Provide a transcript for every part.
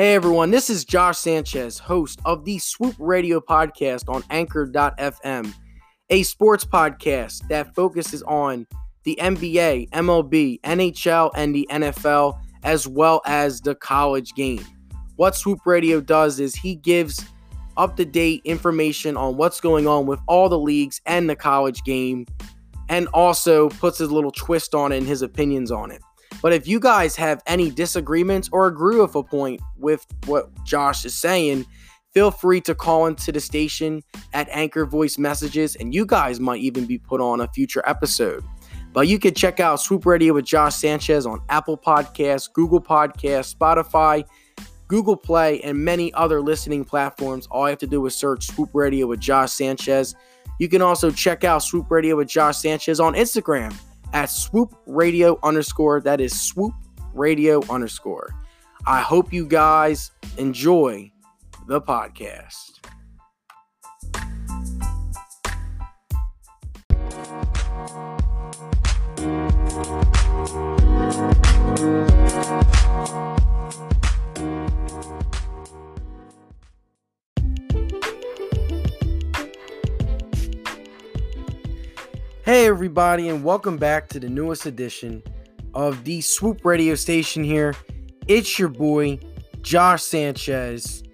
Hey everyone, this is Josh Sanchez, host of the Swoop Radio podcast on Anchor.fm, a sports podcast that focuses on the NBA, MLB, NHL, and the NFL, as well as the college game. What Swoop Radio does is he gives up to date information on what's going on with all the leagues and the college game, and also puts his little twist on it and his opinions on it. But if you guys have any disagreements or agree with a point with what Josh is saying, feel free to call into the station at Anchor Voice Messages, and you guys might even be put on a future episode. But you can check out Swoop Radio with Josh Sanchez on Apple Podcasts, Google Podcasts, Spotify, Google Play, and many other listening platforms. All you have to do is search Swoop Radio with Josh Sanchez. You can also check out Swoop Radio with Josh Sanchez on Instagram at swoop radio underscore. That is swoop radio underscore. I hope you guys enjoy the podcast. Hey, everybody, and welcome back to the newest edition of the Swoop Radio Station here. It's your boy, Josh Sanchez.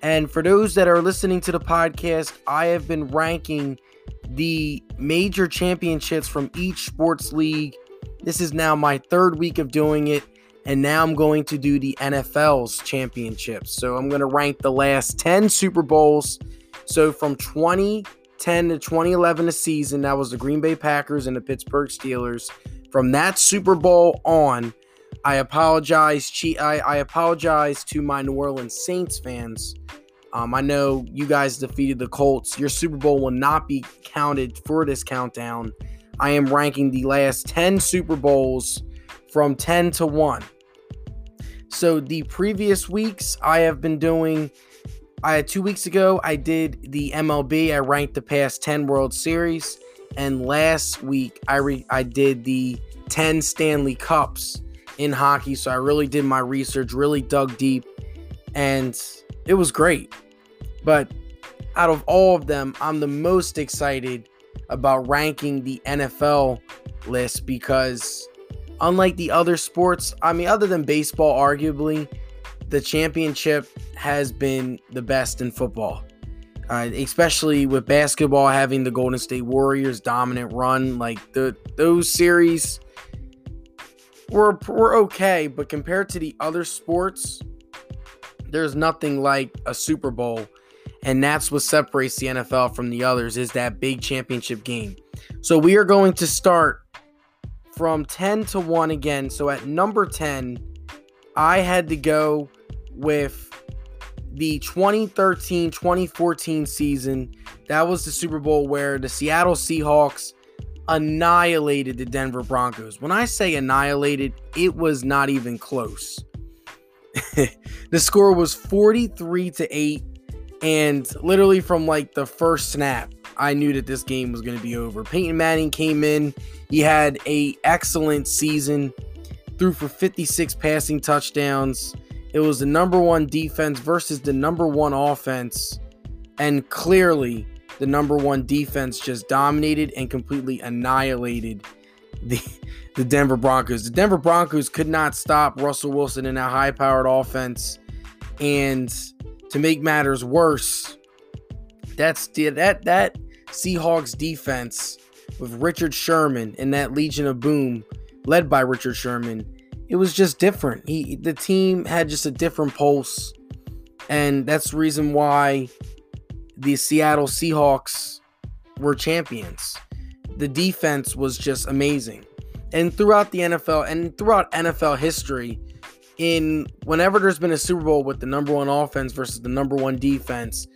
And for those that are listening to the podcast, I have been ranking the major championships from each sports league. This is now my third week of doing it. And now I'm going to do the NFL's championships. So I'm going to rank the last 10 Super Bowls. So from 20 10 to 2011 a season. That was the Green Bay Packers and the Pittsburgh Steelers. From that Super Bowl on, I apologize. I, I apologize to my New Orleans Saints fans. Um, I know you guys defeated the Colts. Your Super Bowl will not be counted for this countdown. I am ranking the last 10 Super Bowls from 10 to 1. So the previous weeks I have been doing I two weeks ago I did the MLB. I ranked the past 10 World Series, and last week I re- I did the 10 Stanley Cups in hockey. So I really did my research, really dug deep, and it was great. But out of all of them, I'm the most excited about ranking the NFL list because unlike the other sports, I mean, other than baseball, arguably, the championship has been the best in football. Uh, especially with basketball having the Golden State Warriors dominant run, like the those series were were okay, but compared to the other sports, there's nothing like a Super Bowl, and that's what separates the NFL from the others is that big championship game. So we are going to start from 10 to 1 again. So at number 10, I had to go with the 2013 2014 season. That was the Super Bowl where the Seattle Seahawks annihilated the Denver Broncos. When I say annihilated, it was not even close. the score was 43 to 8 and literally from like the first snap, I knew that this game was going to be over. Peyton Manning came in. He had a excellent season. Threw for 56 passing touchdowns. It was the number one defense versus the number one offense. And clearly, the number one defense just dominated and completely annihilated the, the Denver Broncos. The Denver Broncos could not stop Russell Wilson in that high powered offense. And to make matters worse, that's that that Seahawks defense with Richard Sherman and that Legion of Boom, led by Richard Sherman, it was just different. He the team had just a different pulse, and that's the reason why the Seattle Seahawks were champions. The defense was just amazing. And throughout the NFL and throughout NFL history, in whenever there's been a Super Bowl with the number one offense versus the number one defense,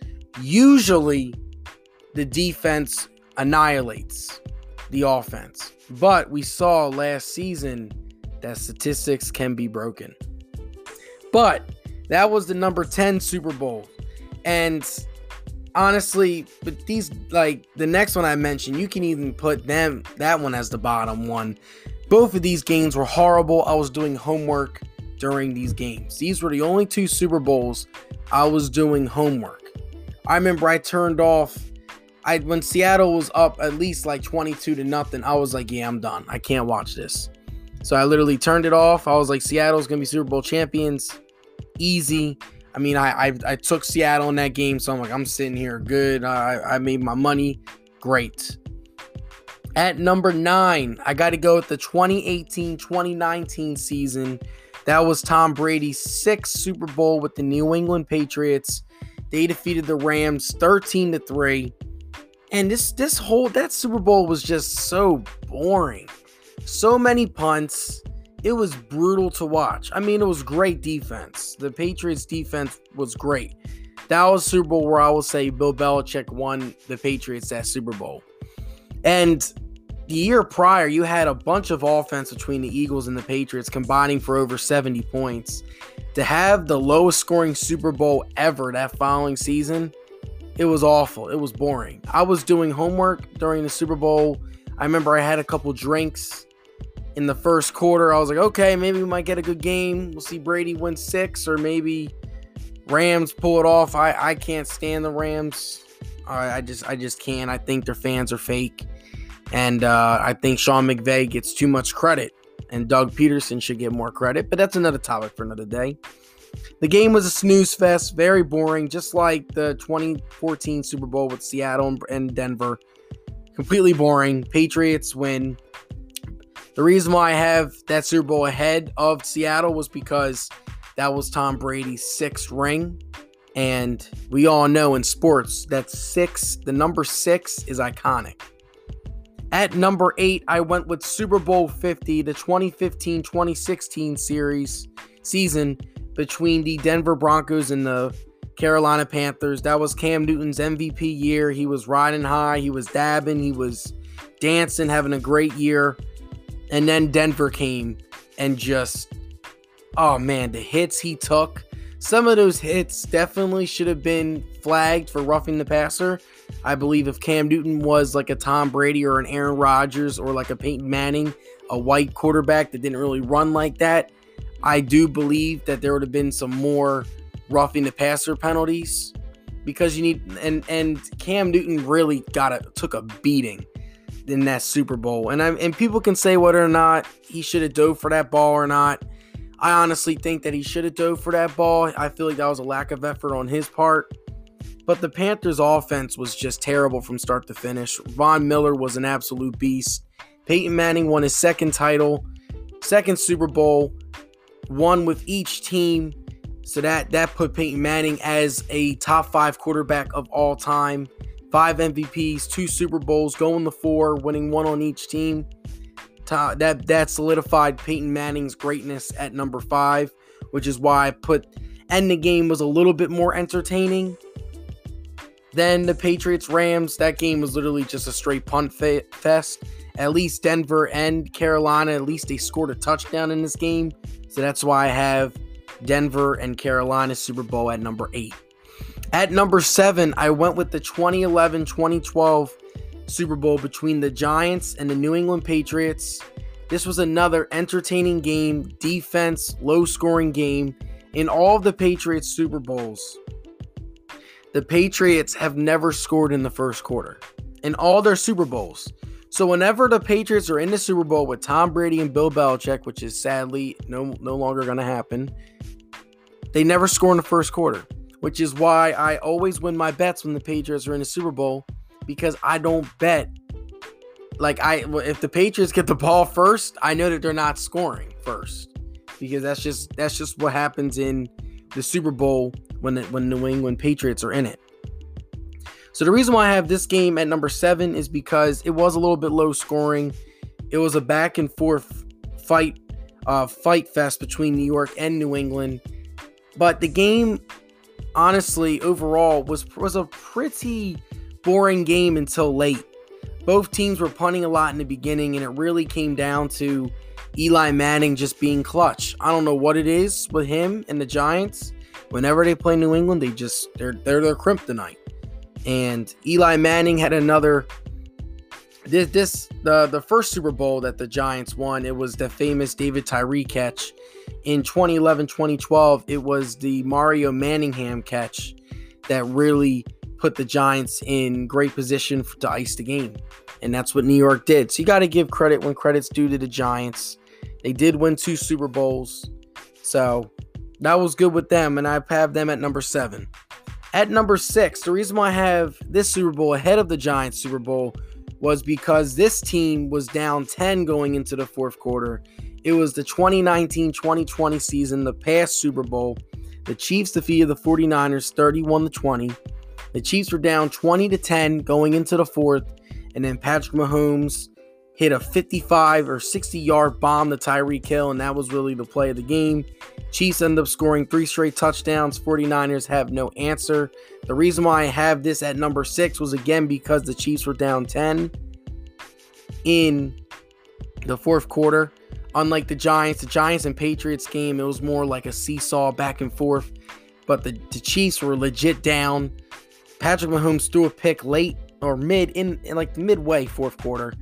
usually the defense annihilates the offense. But we saw last season that statistics can be broken. But that was the number 10 Super Bowl. And honestly, but these like the next one I mentioned, you can even put them that one as the bottom one. Both of these games were horrible. I was doing homework during these games. These were the only two Super Bowls I was doing homework. I remember I turned off I when Seattle was up at least like 22 to nothing, I was like, yeah, I'm done. I can't watch this. So I literally turned it off. I was like, Seattle's gonna be Super Bowl champions. Easy. I mean, I I, I took Seattle in that game, so I'm like, I'm sitting here good. I, I made my money. Great. At number nine, I got to go with the 2018 2019 season. That was Tom Brady's sixth Super Bowl with the New England Patriots. They defeated the Rams 13 to 3. And this this whole that Super Bowl was just so boring. So many punts. It was brutal to watch. I mean, it was great defense. The Patriots defense was great. That was Super Bowl where I will say Bill Belichick won the Patriots that Super Bowl. And the year prior, you had a bunch of offense between the Eagles and the Patriots combining for over 70 points. To have the lowest scoring Super Bowl ever that following season, it was awful. It was boring. I was doing homework during the Super Bowl. I remember I had a couple drinks in the first quarter. I was like, okay, maybe we might get a good game. We'll see Brady win six, or maybe Rams pull it off. I, I can't stand the Rams. I, I just I just can't. I think their fans are fake. And uh, I think Sean McVay gets too much credit, and Doug Pederson should get more credit. But that's another topic for another day. The game was a snooze fest, very boring, just like the 2014 Super Bowl with Seattle and Denver. Completely boring. Patriots win. The reason why I have that Super Bowl ahead of Seattle was because that was Tom Brady's sixth ring. And we all know in sports that six, the number six is iconic. At number eight, I went with Super Bowl 50, the 2015 2016 series season between the Denver Broncos and the Carolina Panthers. That was Cam Newton's MVP year. He was riding high, he was dabbing, he was dancing, having a great year. And then Denver came and just, oh man, the hits he took. Some of those hits definitely should have been flagged for roughing the passer. I believe if Cam Newton was like a Tom Brady or an Aaron Rodgers or like a Peyton Manning, a white quarterback that didn't really run like that, I do believe that there would have been some more roughing the passer penalties because you need and and Cam Newton really got a took a beating in that Super Bowl. And I and people can say whether or not he should have dove for that ball or not. I honestly think that he should have dove for that ball. I feel like that was a lack of effort on his part. But the Panthers offense was just terrible from start to finish. Von Miller was an absolute beast. Peyton Manning won his second title, second Super Bowl one with each team. So that that put Peyton Manning as a top five quarterback of all time. Five MVPs, two Super Bowls, going the four, winning one on each team. That that solidified Peyton Manning's greatness at number five, which is why I put and the game was a little bit more entertaining than the Patriots Rams. That game was literally just a straight punt fest. At least Denver and Carolina, at least they scored a touchdown in this game. So that's why I have Denver and Carolina Super Bowl at number eight. At number seven, I went with the 2011 2012 Super Bowl between the Giants and the New England Patriots. This was another entertaining game, defense, low scoring game. In all of the Patriots Super Bowls, the Patriots have never scored in the first quarter. In all their Super Bowls, so whenever the Patriots are in the Super Bowl with Tom Brady and Bill Belichick, which is sadly no no longer going to happen, they never score in the first quarter, which is why I always win my bets when the Patriots are in the Super Bowl because I don't bet like I if the Patriots get the ball first, I know that they're not scoring first because that's just that's just what happens in the Super Bowl when the, when New England Patriots are in it. So the reason why I have this game at number seven is because it was a little bit low scoring. It was a back and forth fight, uh, fight fest between New York and New England. But the game, honestly, overall was was a pretty boring game until late. Both teams were punting a lot in the beginning, and it really came down to Eli Manning just being clutch. I don't know what it is with him and the Giants. Whenever they play New England, they just they're they're their kryptonite. And Eli Manning had another this this the the first Super Bowl that the Giants won, it was the famous David Tyree catch. In 2011 2012, it was the Mario Manningham catch that really put the Giants in great position to ice the game. And that's what New York did. So you got to give credit when credit's due to the Giants. They did win two Super Bowls. So that was good with them. And I have them at number seven. At number six, the reason why I have this Super Bowl ahead of the Giants Super Bowl was because this team was down 10 going into the fourth quarter. It was the 2019 2020 season, the past Super Bowl. The Chiefs defeated the 49ers 31 20. The Chiefs were down 20 to 10 going into the fourth, and then Patrick Mahomes hit a 55 or 60 yard bomb to Tyreek Hill, and that was really the play of the game. Chiefs end up scoring three straight touchdowns. 49ers have no answer. The reason why I have this at number six was again because the Chiefs were down 10 in the fourth quarter. Unlike the Giants, the Giants and Patriots game, it was more like a seesaw back and forth. But the, the Chiefs were legit down. Patrick Mahomes threw a pick late or mid in, in like midway fourth quarter.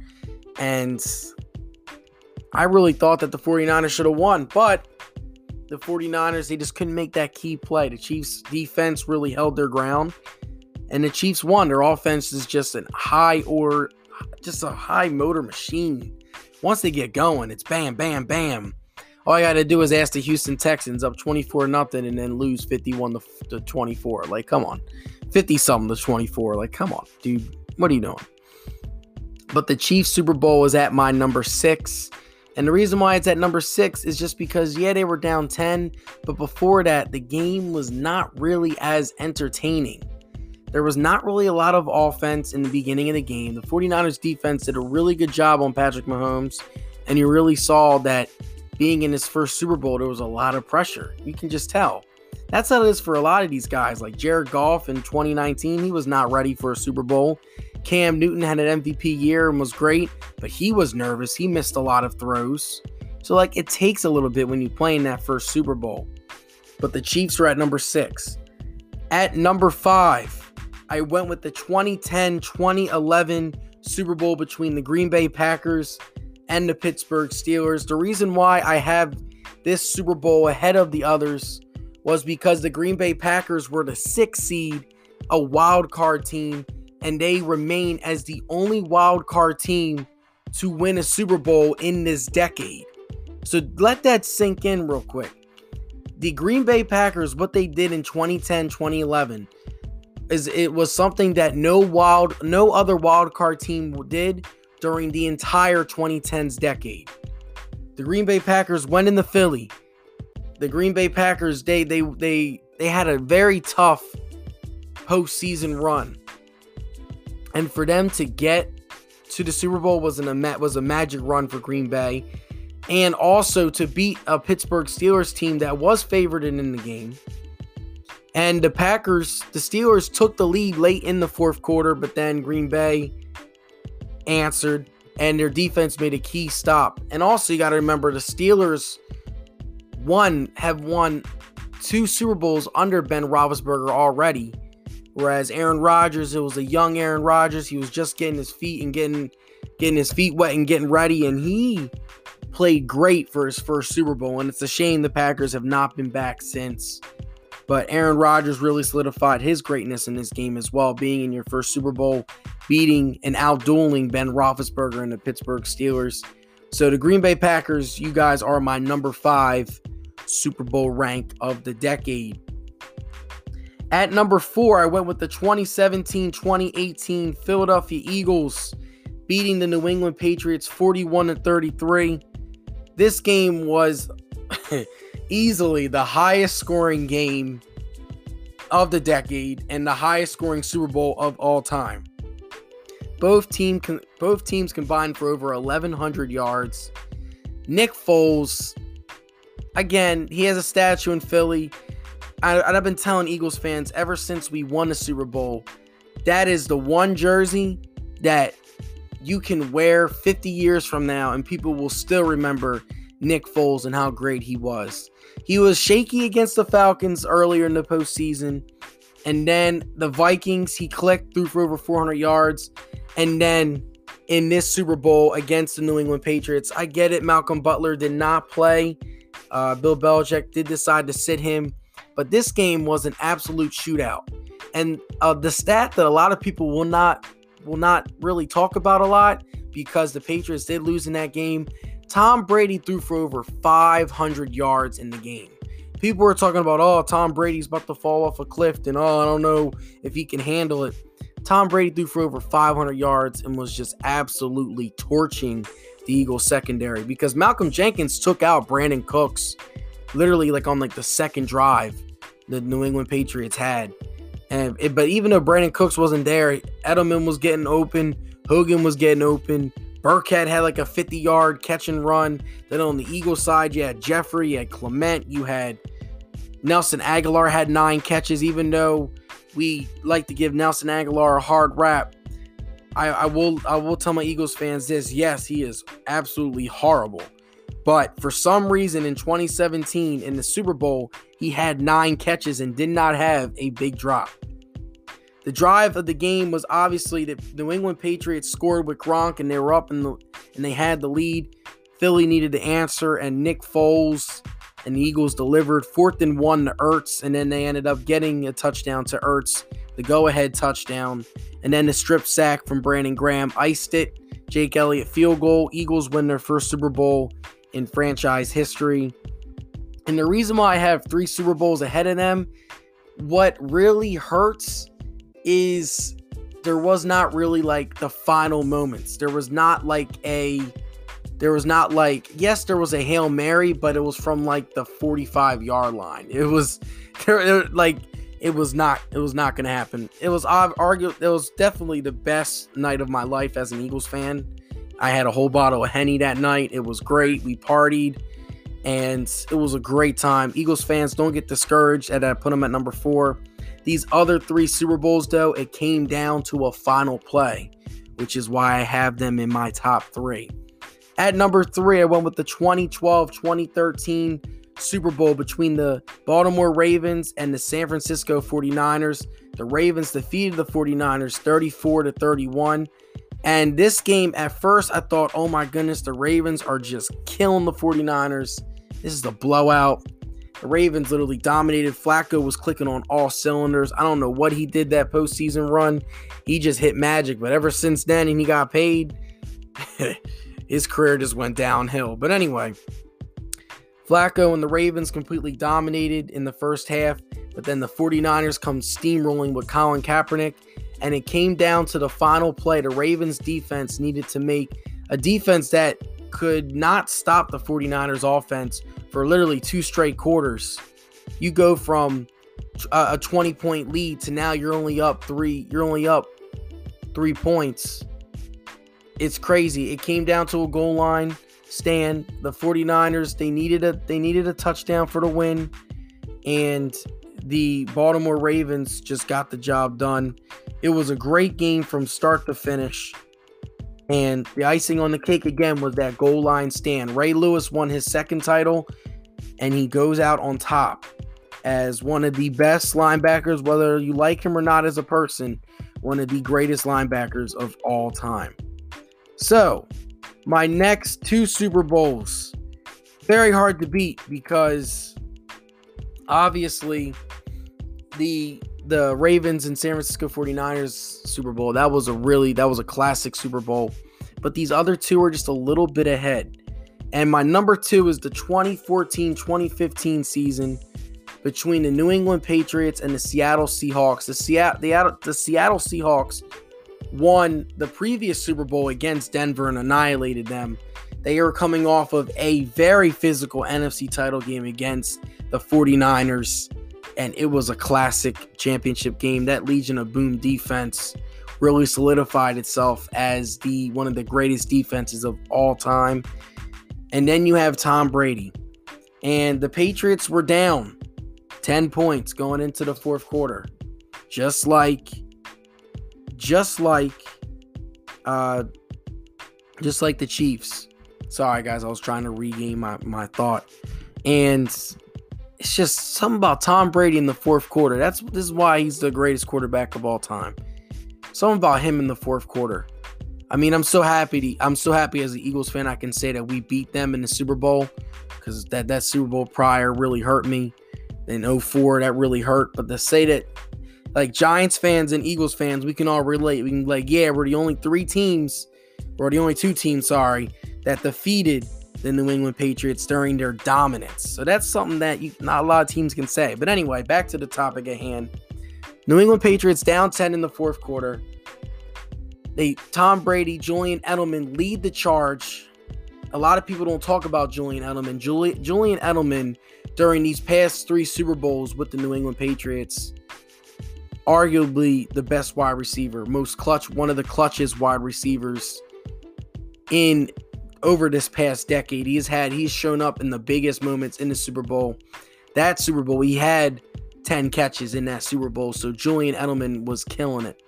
And I really thought that the 49ers should have won, but the 49ers, they just couldn't make that key play. The Chiefs' defense really held their ground, and the Chiefs won. Their offense is just a high or just a high motor machine. Once they get going, it's bam, bam, bam. All I got to do is ask the Houston Texans up 24 nothing and then lose 51 to 24. Like, come on. 50 something to 24. Like, come on, dude. What are you doing? But the Chiefs Super Bowl is at my number six. And the reason why it's at number six is just because, yeah, they were down 10, but before that, the game was not really as entertaining. There was not really a lot of offense in the beginning of the game. The 49ers defense did a really good job on Patrick Mahomes, and you really saw that being in his first Super Bowl, there was a lot of pressure. You can just tell. That's how it is for a lot of these guys. Like Jared Goff in 2019, he was not ready for a Super Bowl. Cam Newton had an MVP year and was great, but he was nervous. He missed a lot of throws. So, like, it takes a little bit when you play in that first Super Bowl. But the Chiefs are at number six. At number five, I went with the 2010 2011 Super Bowl between the Green Bay Packers and the Pittsburgh Steelers. The reason why I have this Super Bowl ahead of the others was because the Green Bay Packers were the sixth seed, a wild card team, and they remain as the only wild card team to win a Super Bowl in this decade. So let that sink in real quick. The Green Bay Packers, what they did in 2010, 2011, is it was something that no wild, no other wild card team did during the entire 2010s decade. The Green Bay Packers went in the Philly. The Green Bay Packers, they they they they had a very tough postseason run. And for them to get to the Super Bowl was an was a magic run for Green Bay. And also to beat a Pittsburgh Steelers team that was favored in the game. And the Packers, the Steelers took the lead late in the fourth quarter, but then Green Bay answered and their defense made a key stop. And also you got to remember the Steelers one have won two Super Bowls under Ben Roethlisberger already. Whereas Aaron Rodgers, it was a young Aaron Rodgers. He was just getting his feet and getting getting his feet wet and getting ready, and he played great for his first Super Bowl. And it's a shame the Packers have not been back since. But Aaron Rodgers really solidified his greatness in this game as well, being in your first Super Bowl, beating and outdueling Ben Roethlisberger and the Pittsburgh Steelers. So the Green Bay Packers, you guys are my number five Super Bowl rank of the decade. At number four, I went with the 2017 2018 Philadelphia Eagles beating the New England Patriots 41 to 33. This game was easily the highest scoring game of the decade and the highest scoring Super Bowl of all time. Both team both teams combined for over 1100 yards. Nick Foles again, he has a statue in Philly. I, I've been telling Eagles fans ever since we won the Super Bowl, that is the one jersey that you can wear 50 years from now and people will still remember Nick Foles and how great he was. He was shaky against the Falcons earlier in the postseason. And then the Vikings, he clicked through for over 400 yards. And then in this Super Bowl against the New England Patriots, I get it. Malcolm Butler did not play Uh, Bill Belichick did decide to sit him, but this game was an absolute shootout. And uh, the stat that a lot of people will not will not really talk about a lot because the Patriots did lose in that game. Tom Brady threw for over 500 yards in the game. People were talking about, oh, Tom Brady's about to fall off a cliff, and oh, I don't know if he can handle it. Tom Brady threw for over 500 yards and was just absolutely torching the Eagles secondary because Malcolm Jenkins took out Brandin Cooks literally like on like the second drive the New England Patriots had. And it, but even though Brandin Cooks wasn't there, Edelman was getting open, Hogan was getting open, Burkhead had like a 50 yard catch and run. Then on the Eagles side, you had Jeffery, you had Clement, you had Nelson Agholor had nine catches, even though we like to give Nelson Agholor a hard rap. I, I will I will tell my Eagles fans this. Yes, he is absolutely horrible. But for some reason in 2017 in the Super Bowl, he had nine catches and did not have a big drop. The drive of the game was obviously the New England Patriots scored with Gronk and they were up in the and they had the lead. Philly needed to answer, and Nick Foles and the Eagles delivered fourth and one to Ertz, and then they ended up getting a touchdown to Ertz, the go-ahead touchdown, and then the strip sack from Brandon Graham iced it. Jake Elliott field goal. Eagles win their first Super Bowl in franchise history. And the reason why I have three Super Bowls ahead of them, what really hurts is there was not really like the final moments. There was not like a there was not like yes, there was a Hail Mary, but it was from like the 45 yard line. It was there like it was not it was not gonna happen. It was I've argued it was definitely the best night of my life as an Eagles fan. I had a whole bottle of Henny that night. It was great. We partied and it was a great time. Eagles fans don't get discouraged that I put them at number four. These other three Super Bowls, though, it came down to a final play, which is why I have them in my top three. At number three, I went with the 2012 2013 Super Bowl between the Baltimore Ravens and the San Francisco 49ers. The Ravens defeated the 49ers 34 to 31. And this game, at first, I thought, oh my goodness, the Ravens are just killing the 49ers. This is a blowout. The Ravens literally dominated. Flacco was clicking on all cylinders. I don't know what he did that postseason run. He just hit magic. But ever since then, and he got paid, his career just went downhill. But anyway, Flacco and the Ravens completely dominated in the first half. But then the 49ers come steamrolling with Colin Kaepernick. And it came down to the final play. The Ravens defense needed to make a defense that could not stop the 49ers offense for literally two straight quarters. You go from uh, a 20 point lead to now you're only up 3 you're only up 3 points. It's crazy. It came down to a goal line stand. The 49ers, they needed a they needed a touchdown for the win and the Baltimore Ravens just got the job done. It was a great game from start to finish. And the icing on the cake again was that goal line stand. Ray Lewis won his second title, and he goes out on top as one of the best linebackers, whether you like him or not as a person, one of the greatest linebackers of all time. So, my next two Super Bowls, very hard to beat because obviously the the Ravens and San Francisco 49ers Super Bowl, that was a really that was a classic Super Bowl. But these other two are just a little bit ahead. And my number 2 is the 2014-2015 season between the New England Patriots and the Seattle Seahawks. The Seattle the, the Seattle Seahawks won the previous Super Bowl against Denver and annihilated them. They are coming off of a very physical NFC title game against the 49ers and it was a classic championship game. That Legion of Boom defense really solidified itself as the one of the greatest defenses of all time. And then you have Tom Brady. And the Patriots were down 10 points going into the fourth quarter. Just like just like uh just like the Chiefs. Sorry guys, I was trying to regain my my thought. And it's just something about Tom Brady in the fourth quarter. That's this is why he's the greatest quarterback of all time. Something about him in the fourth quarter. I mean, I'm so happy. To, I'm so happy as an Eagles fan. I can say that we beat them in the Super Bowl because that, that Super Bowl prior really hurt me. In 04, that really hurt. But to say that, like Giants fans and Eagles fans, we can all relate. We can like, yeah, we're the only three teams, or the only two teams, sorry, that defeated the New England Patriots during their dominance. So that's something that you, not a lot of teams can say. But anyway, back to the topic at hand. New England Patriots down 10 in the fourth quarter. They Tom Brady, Julian Edelman lead the charge. A lot of people don't talk about Julian Edelman. Julian, Julian Edelman during these past three Super Bowls with the New England Patriots, arguably the best wide receiver, most clutch, one of the clutchest wide receivers in over this past decade. He's had he's shown up in the biggest moments in the Super Bowl. That Super Bowl, he had 10 catches in that Super Bowl. So Julian Edelman was killing it.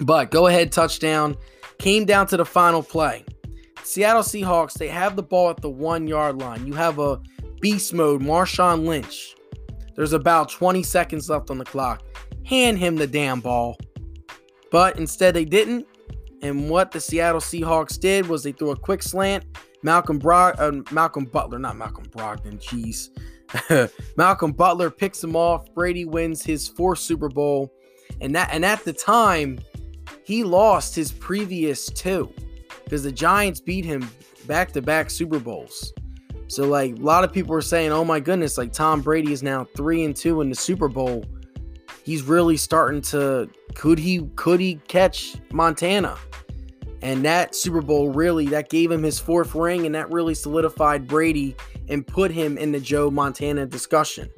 But go ahead, touchdown. Came down to the final play. Seattle Seahawks, they have the ball at the one yard line. You have a beast mode, Marshawn Lynch. There's about 20 seconds left on the clock. Hand him the damn ball. But instead, they didn't. And what the Seattle Seahawks did was they threw a quick slant. Malcolm Brog, uh, Malcolm Butler, not Malcolm Brogdon, jeez. Malcolm Butler picks him off. Brady wins his fourth Super Bowl, and that and at the time, he lost his previous two because the Giants beat him back to back Super Bowls. So like a lot of people were saying, "Oh my goodness, like Tom Brady is now 3 and 2 in the Super Bowl. He's really starting to could he could he catch Montana?" And that Super Bowl really that gave him his fourth ring and that really solidified Brady and put him in the Joe Montana discussion.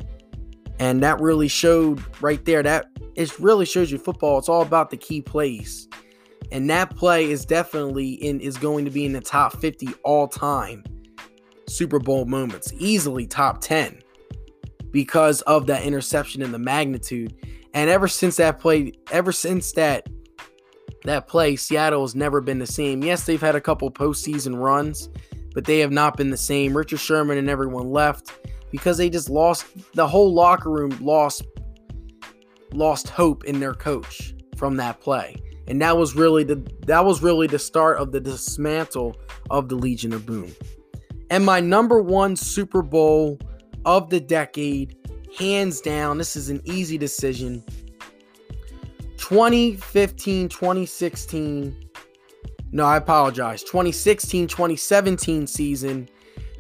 And that really showed right there that it really shows you football. It's all about the key plays. And that play is definitely in is going to be in the top 50 all time Super Bowl moments, easily top 10 because of that interception and the magnitude. And ever since that play, ever since that that play, Seattle has never been the same. Yes, they've had a couple postseason runs, but they have not been the same. Richard Sherman and everyone left because they just lost the whole locker room lost lost hope in their coach from that play. And that was really the that was really the start of the dismantle of the Legion of Boom. And my number one Super Bowl of the decade, hands down, this is an easy decision. 2015, 2016. No, I apologize. 2016, 2017 season,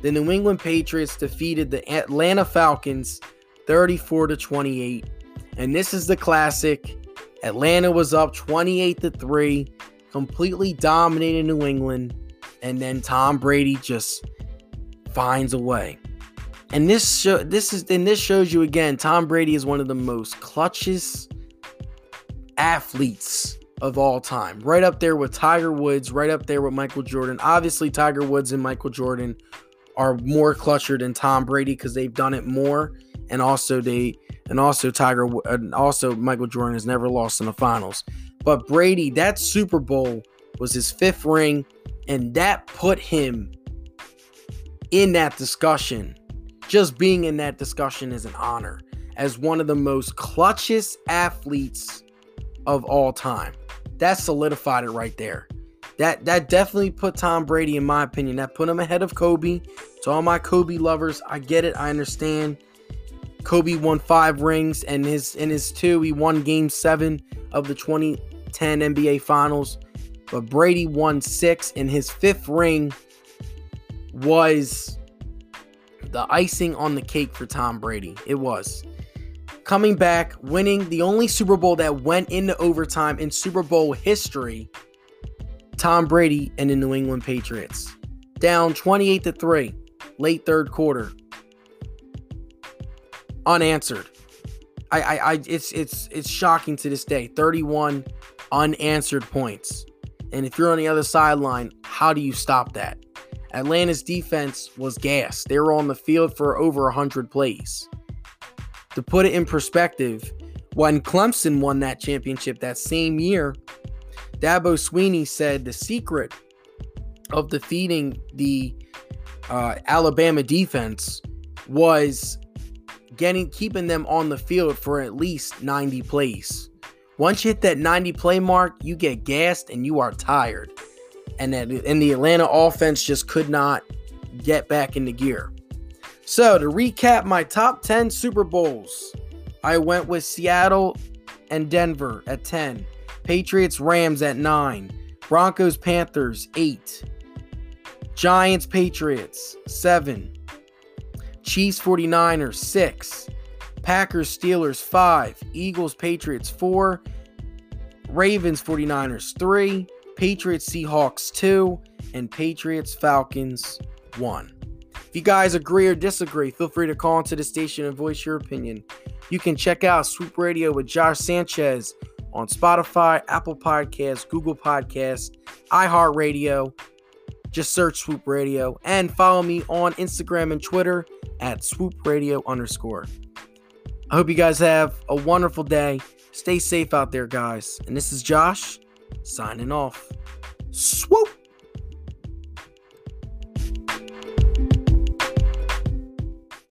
the New England Patriots defeated the Atlanta Falcons 34 to 28 and this is the classic. Atlanta was up 28 to 3, completely dominated New England, and then Tom Brady just finds a way. And this show, this is and this shows you again Tom Brady is one of the most clutchest athletes of all time. Right up there with Tiger Woods, right up there with Michael Jordan. Obviously Tiger Woods and Michael Jordan are more clutcher than Tom Brady because they've done it more and also they and also Tiger and also Michael Jordan has never lost in the finals. But Brady, that Super Bowl was his fifth ring, and that put him in that discussion. Just being in that discussion is an honor as one of the most clutchest athletes of all time. That solidified it right there. That that definitely put Tom Brady, in my opinion, that put him ahead of Kobe. To all my Kobe lovers, I get it, I understand. Kobe won five rings, and his in his two, he won Game Seven of the 2010 NBA Finals. But Brady won six, and his fifth ring was the icing on the cake for Tom Brady. It was coming back, winning the only Super Bowl that went into overtime in Super Bowl history. Tom Brady and the New England Patriots down 28 to 3 late third quarter unanswered. I, I, I, it's, it's, it's shocking to this day. 31 unanswered points. And if you're on the other sideline, how do you stop that? Atlanta's defense was gas. They were on the field for over 100 plays. To put it in perspective, when Clemson won that championship that same year, Dabo Swinney said the secret of defeating the uh, Alabama defense was getting keeping them on the field for at least 90 plays. Once you hit that 90 play mark, you get gassed and you are tired. And that and the Atlanta offense just could not get back into gear. So, to recap my top 10 Super Bowls, I went with Seattle and Denver at 10, Patriots Rams at 9, Broncos Panthers 8, Giants Patriots 7, Chiefs 49ers 6, Packers Steelers 5, Eagles Patriots 4, Ravens 49ers 3, Patriots Seahawks 2, and Patriots Falcons 1. If you guys agree or disagree, feel free to call into the station and voice your opinion. You can check out Swoop Radio with Josh Sanchez on Spotify, Apple Podcasts, Google Podcasts, iHeartRadio. Just search Swoop Radio and follow me on Instagram and Twitter at Swoop Radio underscore. I hope you guys have a wonderful day. Stay safe out there, guys. And this is Josh signing off. Swoop!